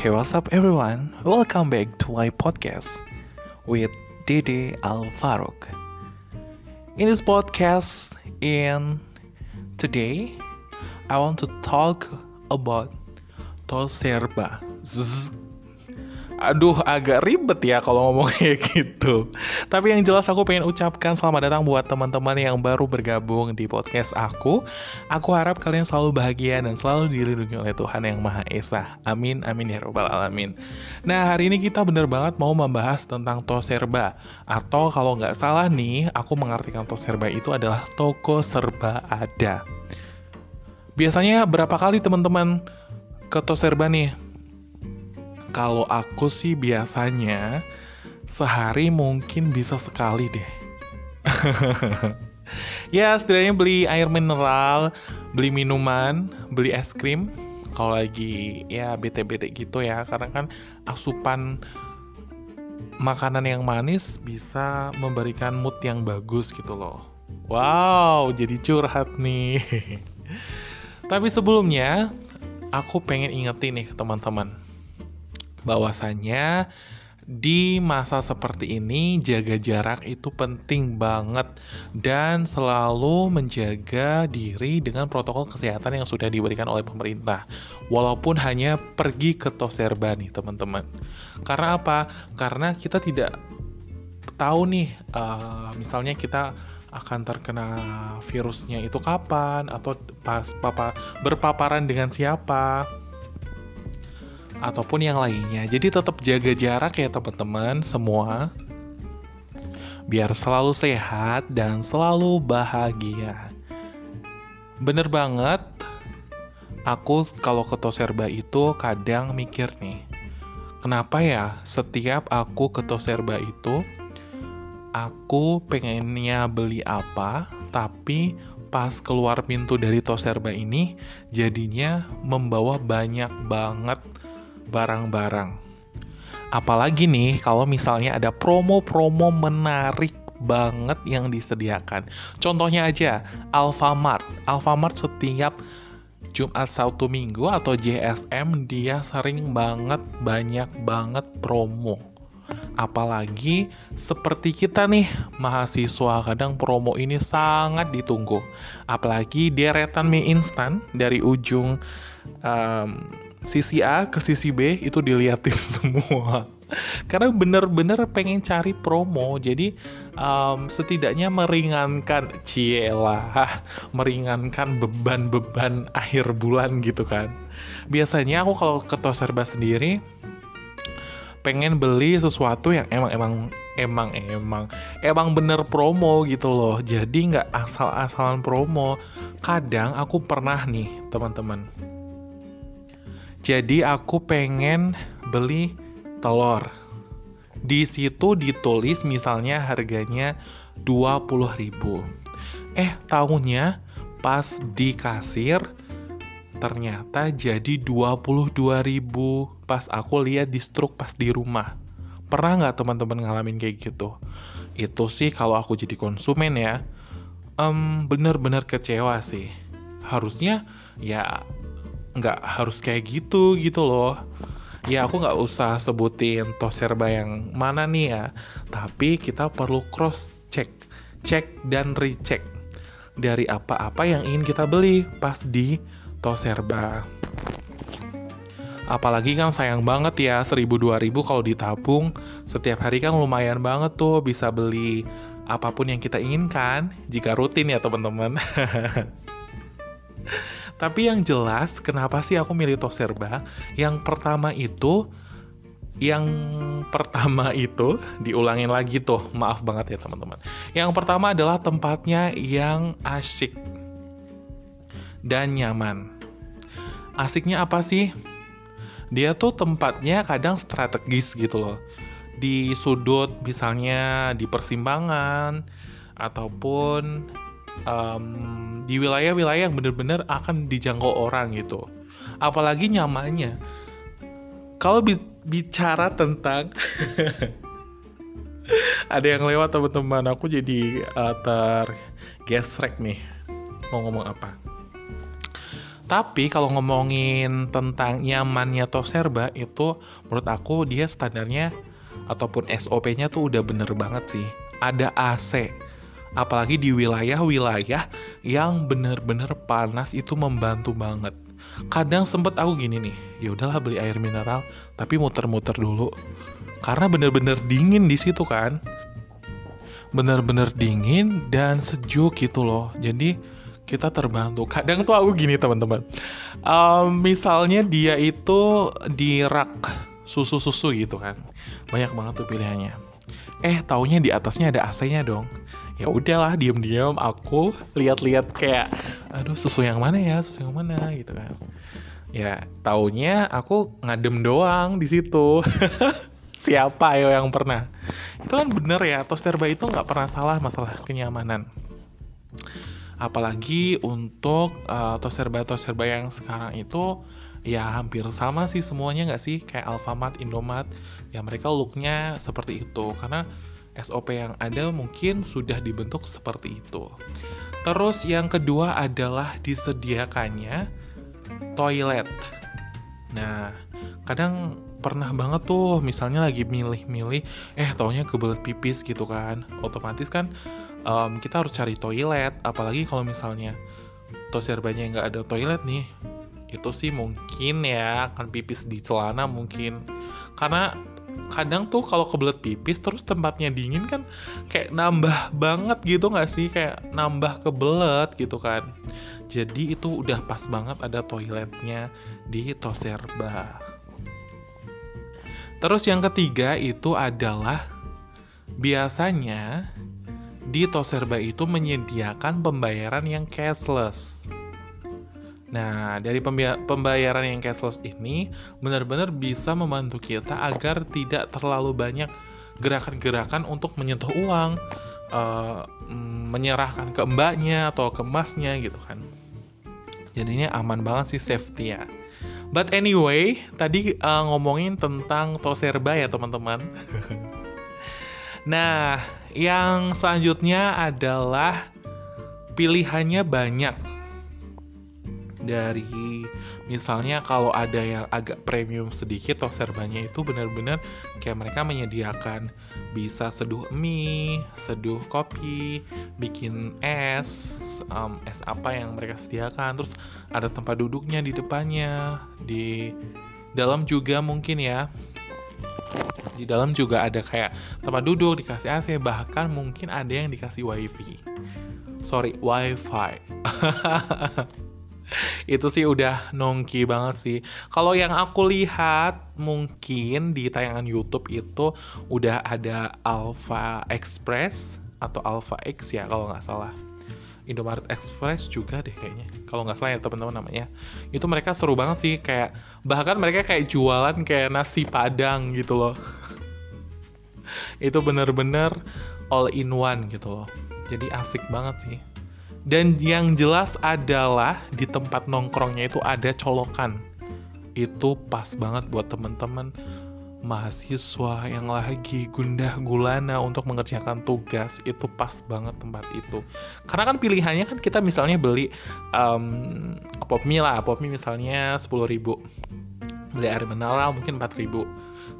Hey, what's up, everyone? Welcome back to my podcast with Dede Al Farouk. In this podcast, in today, I want to talk about Toserba. Zzz. Aduh, agak ribet ya kalau ngomong kayak gitu. Tapi yang jelas aku pengen ucapkan selamat datang buat teman-teman yang baru bergabung di podcast aku. Aku harap kalian selalu bahagia dan selalu dilindungi oleh Tuhan Yang Maha Esa. Amin, amin ya robbal alamin. Nah, hari ini kita bener banget mau membahas tentang Toserba. Atau kalau nggak salah nih, aku mengartikan Toserba itu adalah toko serba ada. Biasanya berapa kali teman-teman ke Toserba nih? Kalau aku sih biasanya sehari mungkin bisa sekali deh. ya setidaknya beli air mineral, beli minuman, beli es krim. Kalau lagi ya bete-bete gitu ya, karena kan asupan makanan yang manis bisa memberikan mood yang bagus gitu loh. Wow, jadi curhat nih. Tapi sebelumnya, aku pengen ingetin nih ke teman-teman bahwasannya di masa seperti ini jaga jarak itu penting banget dan selalu menjaga diri dengan protokol kesehatan yang sudah diberikan oleh pemerintah. Walaupun hanya pergi ke Toserba nih teman-teman. Karena apa? karena kita tidak tahu nih uh, misalnya kita akan terkena virusnya itu kapan atau pas papa berpaparan dengan siapa ataupun yang lainnya. Jadi tetap jaga jarak ya teman-teman semua. Biar selalu sehat dan selalu bahagia. Bener banget, aku kalau ke Toserba itu kadang mikir nih, kenapa ya setiap aku ke Toserba itu, aku pengennya beli apa, tapi pas keluar pintu dari Toserba ini, jadinya membawa banyak banget barang-barang. Apalagi nih kalau misalnya ada promo-promo menarik banget yang disediakan. Contohnya aja Alfamart. Alfamart setiap Jumat Sabtu Minggu atau JSM dia sering banget banyak banget promo. Apalagi seperti kita nih mahasiswa kadang promo ini sangat ditunggu. Apalagi deretan mie instan dari ujung um, sisi A ke sisi B itu diliatin semua. Karena bener-bener pengen cari promo jadi um, setidaknya meringankan cielah meringankan beban-beban akhir bulan gitu kan. Biasanya aku kalau ke Toserba sendiri pengen beli sesuatu yang emang emang emang emang emang bener promo gitu loh. Jadi nggak asal-asalan promo. Kadang aku pernah nih teman-teman jadi aku pengen beli telur. Di situ ditulis misalnya harganya 20.000. Eh, tahunnya pas di kasir ternyata jadi 22.000 pas aku lihat di struk pas di rumah. Pernah nggak teman-teman ngalamin kayak gitu? Itu sih kalau aku jadi konsumen ya, um, bener-bener kecewa sih. Harusnya ya nggak harus kayak gitu gitu loh. Ya aku nggak usah sebutin toserba yang mana nih ya. Tapi kita perlu cross check cek dan recheck dari apa-apa yang ingin kita beli pas di toserba apalagi kan sayang banget ya 1000-2000 kalau ditabung setiap hari kan lumayan banget tuh bisa beli apa pun yang kita inginkan jika rutin ya teman-teman Tapi yang jelas, kenapa sih aku milih Toserba? Yang pertama itu, yang pertama itu, diulangin lagi tuh, maaf banget ya teman-teman. Yang pertama adalah tempatnya yang asyik dan nyaman. Asiknya apa sih? Dia tuh tempatnya kadang strategis gitu loh. Di sudut misalnya di persimpangan ataupun um, di wilayah-wilayah yang benar-benar akan dijangkau orang gitu. Apalagi nyamannya. Kalau bi bicara tentang ada yang lewat teman-teman aku jadi uh, tergesrek nih mau ngomong apa Tapi kalau ngomongin tentang nyamannya Toserba itu menurut aku dia standarnya ataupun SOP-nya tuh udah bener banget sih. Ada AC. Apalagi di wilayah-wilayah yang bener-bener panas itu membantu banget. Kadang sempet aku gini nih, ya udahlah beli air mineral, tapi muter-muter dulu. Karena bener-bener dingin di situ kan. Bener-bener dingin dan sejuk gitu loh. Jadi kita terbantu. Kadang tuh aku gini teman-teman. Um, misalnya dia itu di rak susu-susu gitu kan. Banyak banget tuh pilihannya. Eh, taunya di atasnya ada AC-nya dong. Ya udahlah, diam-diam aku lihat-lihat kayak aduh susu yang mana ya, susu yang mana gitu kan. Ya, taunya aku ngadem doang di situ. Siapa ayo yang pernah? Itu kan bener ya, toaster itu nggak pernah salah masalah kenyamanan apalagi untuk uh, toserba-toserba yang sekarang itu ya hampir sama sih semuanya nggak sih kayak Alfamart, Indomart ya mereka looknya seperti itu karena SOP yang ada mungkin sudah dibentuk seperti itu. Terus yang kedua adalah disediakannya toilet. Nah kadang pernah banget tuh misalnya lagi milih-milih eh taunya kebelet pipis gitu kan. Otomatis kan um, kita harus cari toilet. Apalagi kalau misalnya toserbanya nggak ada toilet nih itu sih mungkin ya akan pipis di celana mungkin. Karena kadang tuh kalau kebelet pipis terus tempatnya dingin kan kayak nambah banget gitu nggak sih? Kayak nambah kebelet gitu kan. Jadi itu udah pas banget ada toiletnya di Toserba. Terus yang ketiga itu adalah biasanya di Toserba itu menyediakan pembayaran yang cashless. Nah, dari pembayaran yang cashless ini benar-benar bisa membantu kita agar tidak terlalu banyak gerakan-gerakan untuk menyentuh uang, uh, menyerahkan ke mbaknya atau ke masnya gitu kan. Jadinya aman banget sih safety ya. But anyway, tadi uh, ngomongin tentang Toserba ya teman-teman. nah, yang selanjutnya adalah pilihannya banyak. Dari misalnya kalau ada yang agak premium sedikit serbanya itu benar-benar kayak mereka menyediakan bisa seduh mie, seduh kopi, bikin es, um, es apa yang mereka sediakan, terus ada tempat duduknya di depannya, di dalam juga mungkin ya. Di dalam juga ada kayak tempat duduk dikasih AC bahkan mungkin ada yang dikasih wifi. Sorry wifi itu sih udah nongki banget sih. Kalau yang aku lihat mungkin di tayangan YouTube itu udah ada Alpha Express atau Alpha X ya kalau nggak salah. Indomaret Express juga deh kayaknya kalau nggak salah ya teman-teman namanya. Itu mereka seru banget sih kayak bahkan mereka kayak jualan kayak nasi padang gitu loh. Itu bener-bener all in one gitu loh. Jadi asik banget sih dan yang jelas adalah di tempat nongkrongnya itu ada colokan. Itu pas banget buat temen-temen mahasiswa yang lagi gundah gulana untuk mengerjakan tugas. Itu pas banget tempat itu. Karena kan pilihannya kan kita misalnya beli um, pop mie lah. Pop mie misalnya 10 ribu. Beli air mineral mungkin 4 ribu.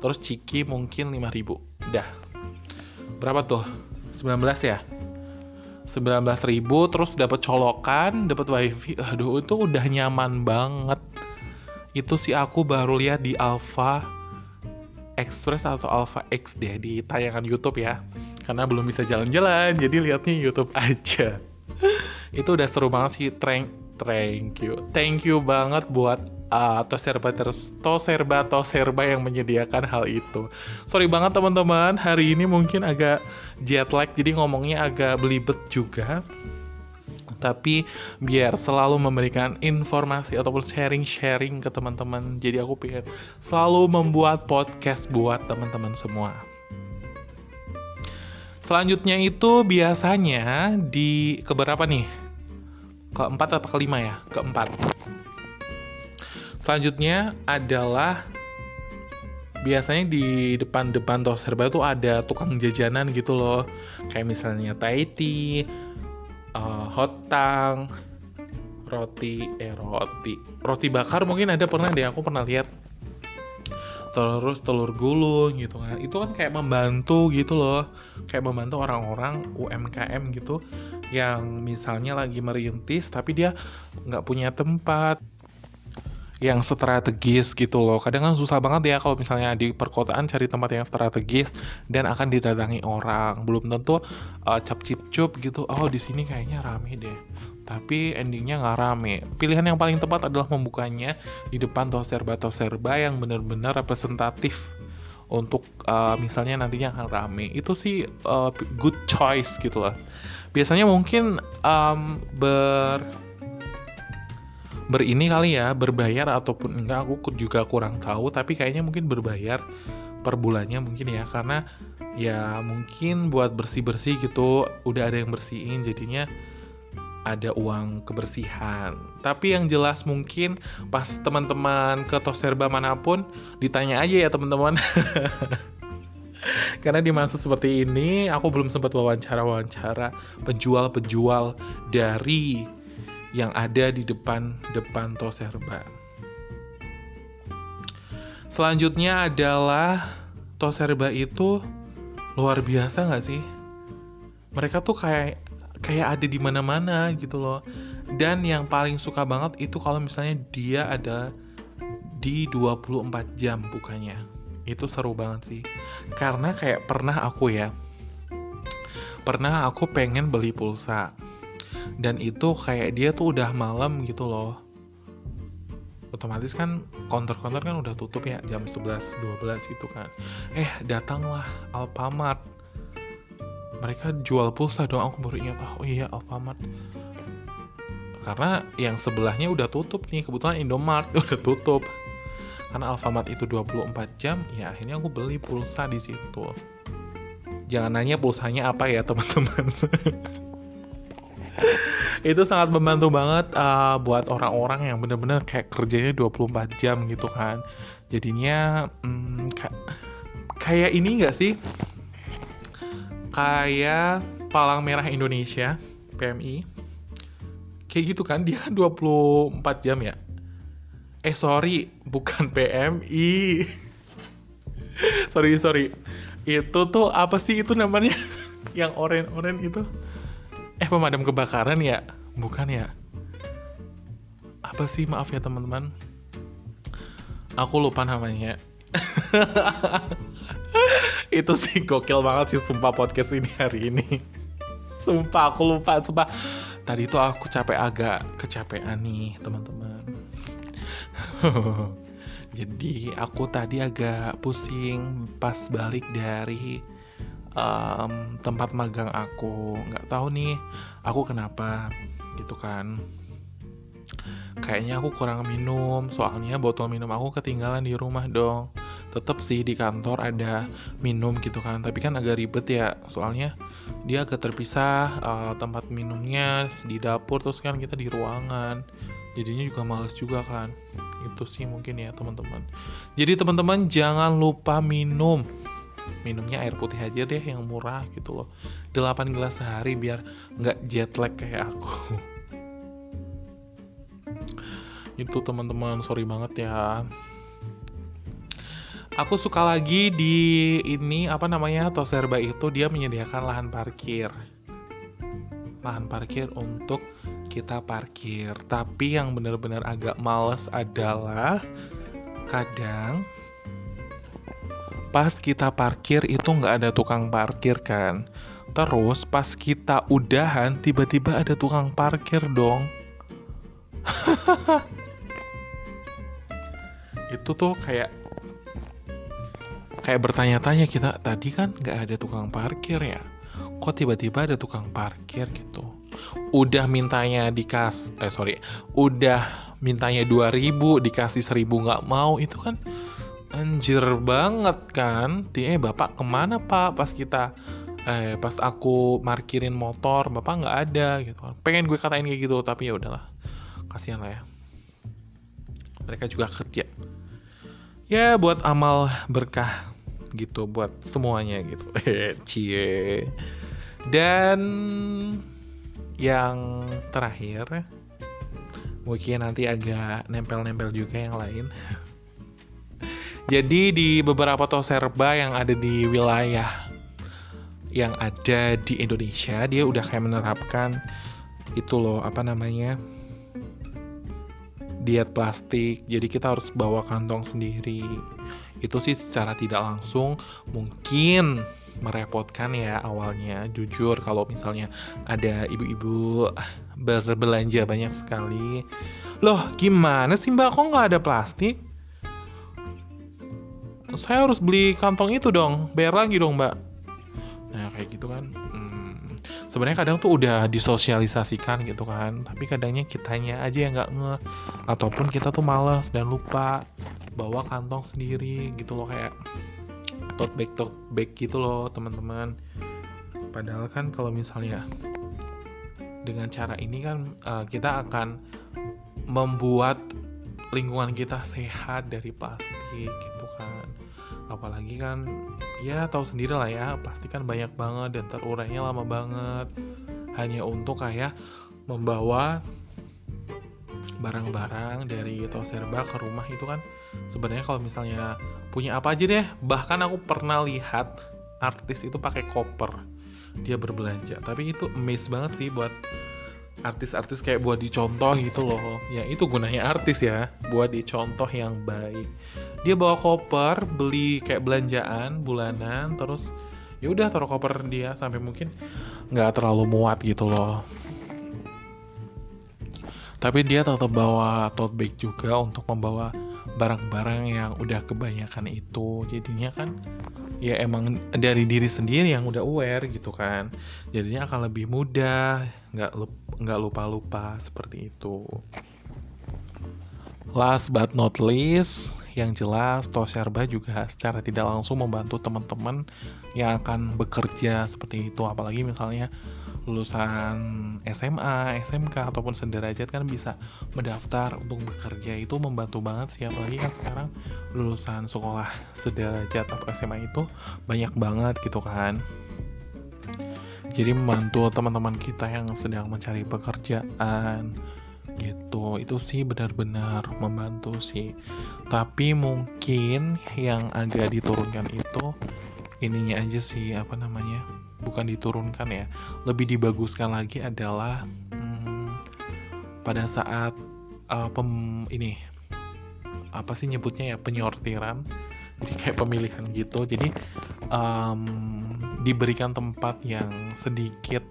Terus ciki mungkin 5 ribu. Dah. Berapa tuh? 19 ya 19 ribu terus dapat colokan dapat wifi aduh itu udah nyaman banget itu sih aku baru lihat di Alpha Express atau Alpha X deh di tayangan YouTube ya. Karena belum bisa jalan-jalan, jadi lihatnya YouTube aja. itu udah seru banget sih. Thank, thank you. Thank you banget buat uh, Toserba Toserba Toserba yang menyediakan hal itu. Sorry banget teman-teman, hari ini mungkin agak jet lag jadi ngomongnya agak belibet juga tapi biar selalu memberikan informasi ataupun sharing-sharing ke teman-teman. Jadi aku pengen selalu membuat podcast buat teman-teman semua. Selanjutnya itu biasanya di keberapa nih? Keempat atau kelima ya? Keempat. Selanjutnya adalah biasanya di depan-depan tos serba itu ada tukang jajanan gitu loh. Kayak misalnya Taiti, uh, hotang, roti eh roti roti bakar mungkin ada pernah deh aku pernah lihat. Terus telur gulung gitu kan. Itu kan kayak membantu gitu loh. Kayak membantu orang-orang UMKM gitu. Yang misalnya lagi merintis tapi dia nggak punya tempat yang strategis gitu loh. Kadang kan susah banget ya kalau misalnya di perkotaan cari tempat yang strategis dan akan didatangi orang. Belum tentu uh, cap cip cup gitu. Oh di sini kayaknya rame deh. Tapi endingnya nggak rame. Pilihan yang paling tepat adalah membukanya di depan toserba toserba yang benar-benar representatif untuk uh, misalnya nantinya akan rame. Itu sih uh, good choice gitu loh. Biasanya mungkin um, ber berini kali ya berbayar ataupun enggak aku juga kurang tahu tapi kayaknya mungkin berbayar per bulannya mungkin ya karena ya mungkin buat bersih-bersih gitu udah ada yang bersihin jadinya ada uang kebersihan. Tapi yang jelas mungkin pas teman-teman ke Toserba mana pun ditanya aja ya teman-teman. Karena di masa seperti ini aku belum sempat wawancara-wawancara penjual-penjual dari yang ada di depan depan Toserba. Selanjutnya adalah Toserba itu luar biasa nggak sih? Mereka tuh kayak kayak ada di mana-mana gitu loh. Dan yang paling suka banget itu kalau misalnya dia ada di 24 jam bukannya. Itu seru banget sih. Karena kayak pernah aku ya. Pernah aku pengen beli pulsa dan itu kayak dia tuh udah malam gitu loh. Otomatis kan counter-counter kan udah tutup ya jam 11 12 gitu kan. Eh datanglah Alfamart. Mereka jual pulsa dong aku baru ingat oh iya Alfamart. Karena yang sebelahnya udah tutup nih kebetulan Indomart udah tutup. Karena Alfamart itu 24 jam ya akhirnya aku beli pulsa di situ. Jangan nanya pulsanya apa ya teman-teman itu sangat membantu banget uh, buat orang-orang yang bener-bener kayak kerjanya 24 jam gitu kan. Jadinya hmm, kayak ini gak sih? Kayak Palang Merah Indonesia PMI kayak gitu kan dia kan 24 jam ya? Eh sorry bukan PMI sorry sorry. Itu tuh apa sih itu namanya? Yang oren-oren itu eh pemadam kebakaran ya? Bukan ya? Apa sih? Maaf ya teman-teman. Aku lupa namanya. Itu sih gokil banget sih sumpah podcast ini hari ini. Sumpah aku lupa sumpah. Tadi tuh aku capek agak kecapean nih teman-teman. Jadi aku tadi agak pusing pas balik dari um, tempat magang aku nggak tahu nih aku kenapa gitu kan. Kayaknya aku kurang minum soalnya botol minum aku ketinggalan di rumah dong. Tetap sih di kantor ada minum gitu kan tapi kan agak ribet ya. Soalnya dia agak terpisah uh, tempat minumnya di dapur terus kan kita di ruangan. Jadinya juga males juga kan. Itu sih mungkin ya teman-teman. Jadi teman-teman jangan lupa minum minumnya air putih aja deh yang murah gitu loh. 8 gelas sehari biar nggak jet lag kayak aku. Itu teman-teman sorry banget ya. Aku suka lagi di ini apa namanya Toserba itu dia menyediakan lahan parkir. Lahan parkir untuk kita parkir. Tapi yang benar-benar agak males adalah kadang pas kita parkir itu nggak ada tukang parkir kan. Terus pas kita udahan tiba-tiba ada tukang parkir dong. itu tuh kayak kayak bertanya-tanya kita tadi kan nggak ada tukang parkir ya kok tiba-tiba ada tukang parkir gitu udah mintanya dikas eh sorry udah mintanya 2000 dikasih 1000 nggak mau itu kan Anjir banget kan. Eh bapak ke mana pak? Pas kita eh pas aku markirin motor bapak nggak ada gitu kan. Pengen gue katain kayak gitu tapi ya udahlah. Kasihan lah ya. Mereka juga kerja ya buat amal berkah gitu buat semuanya gitu. Cie. Dan yang terakhir mungkin nanti agak nempel-nempel juga yang lain jadi di beberapa toserba yang ada di wilayah yang ada di Indonesia dia udah kayak menerapkan itu loh apa namanya diet plastik. Jadi kita harus bawa kantong sendiri. Itu sih secara tidak langsung mungkin merepotkan ya awalnya. Jujur kalau misalnya ada ibu-ibu berbelanja banyak sekali. Loh gimana sih mbak? Kok nggak ada plastik saya harus beli kantong itu dong bayar lagi dong mbak. Nah kayak gitu kan hmm, sebenarnya kadang tuh udah disosialisasikan gitu kan tapi kadangnya kitanya aja yang nggak nge ataupun kita tuh males dan lupa bawa kantong sendiri gitu loh kayak tote bag tote bag gitu loh teman-teman. Padahal kan kalau misalnya dengan cara ini kan uh, kita akan membuat lingkungan kita sehat dari plastik gitu kan apalagi kan ya tahu sendiri lah ya pasti kan banyak banget dan terurainya lama banget. Hanya untuk kayak membawa barang-barang dari serba ke rumah itu kan sebenarnya kalau misalnya punya apa aja deh. Bahkan aku pernah lihat artis itu pakai koper. Dia berbelanja. Tapi itu amazed banget sih buat artis-artis kayak buat dicontoh gitu loh. Ya itu gunanya artis ya buat dicontoh yang baik. Dia bawa koper beli kayak belanjaan bulanan terus ya udah taruh koper dia sampai mungkin nggak terlalu muat gitu loh. Tapi dia tetap bawa tote bag juga untuk membawa barang-barang yang udah kebanyakan itu. Jadinya kan ya emang dari diri sendiri yang udah aware gitu kan. Jadinya akan lebih mudah nggak nggak lupa-lupa seperti itu. Last but not least yang jelas Tosherba juga secara tidak langsung membantu teman-teman yang akan bekerja seperti itu. Apalagi misalnya lulusan SMA, SMK ataupun sederajat kan bisa mendaftar untuk bekerja. Itu membantu banget sih apalagi kan sekarang lulusan sekolah sederajat atau SMA itu banyak banget gitu kan. Jadi membantu teman-teman kita yang sedang mencari pekerjaan gitu. Itu sih benar-benar membantu sih. Tapi mungkin yang agak diturunkan itu ininya aja sih apa namanya bukan diturunkan ya. Lebih dibaguskan lagi adalah hmm, pada saat uh, pem ini apa sih nyebutnya ya penyortiran. Jadi kayak pemilihan gitu. Jadi um, diberikan tempat yang sedikit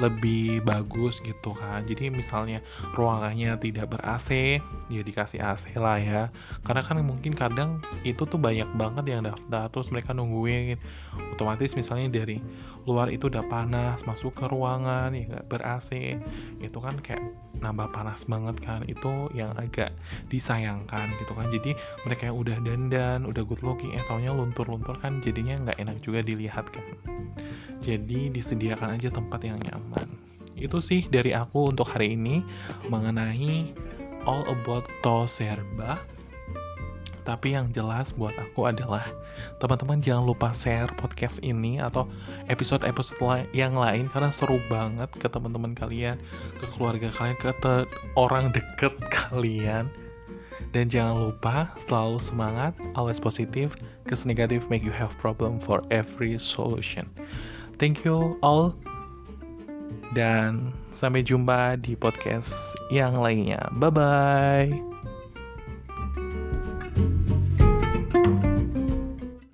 lebih bagus gitu kan. Jadi misalnya ruangannya tidak ber AC ya dikasih AC lah ya. Karena kan mungkin kadang itu tuh banyak banget yang daftar terus mereka nungguin. Otomatis misalnya dari luar itu udah panas masuk ke ruangan ya nggak ber AC itu kan kayak nambah panas banget kan. Itu yang agak disayangkan gitu kan. Jadi mereka yang udah dandan udah good looking eh taunya luntur-luntur kan jadinya nggak enak juga dilihat kan. Jadi disediakan aja tempat yang nyaman. Itu sih dari aku untuk hari ini mengenai all about Toserba. Tapi yang jelas buat aku adalah teman-teman jangan lupa share podcast ini atau episode-episode yang lain karena seru banget ke teman-teman kalian, ke keluarga kalian, ke orang deket kalian. Dan jangan lupa selalu semangat, always positive, cause negative make you have problem for every solution. Thank you all. Dan sampai jumpa di podcast yang lainnya. Bye bye.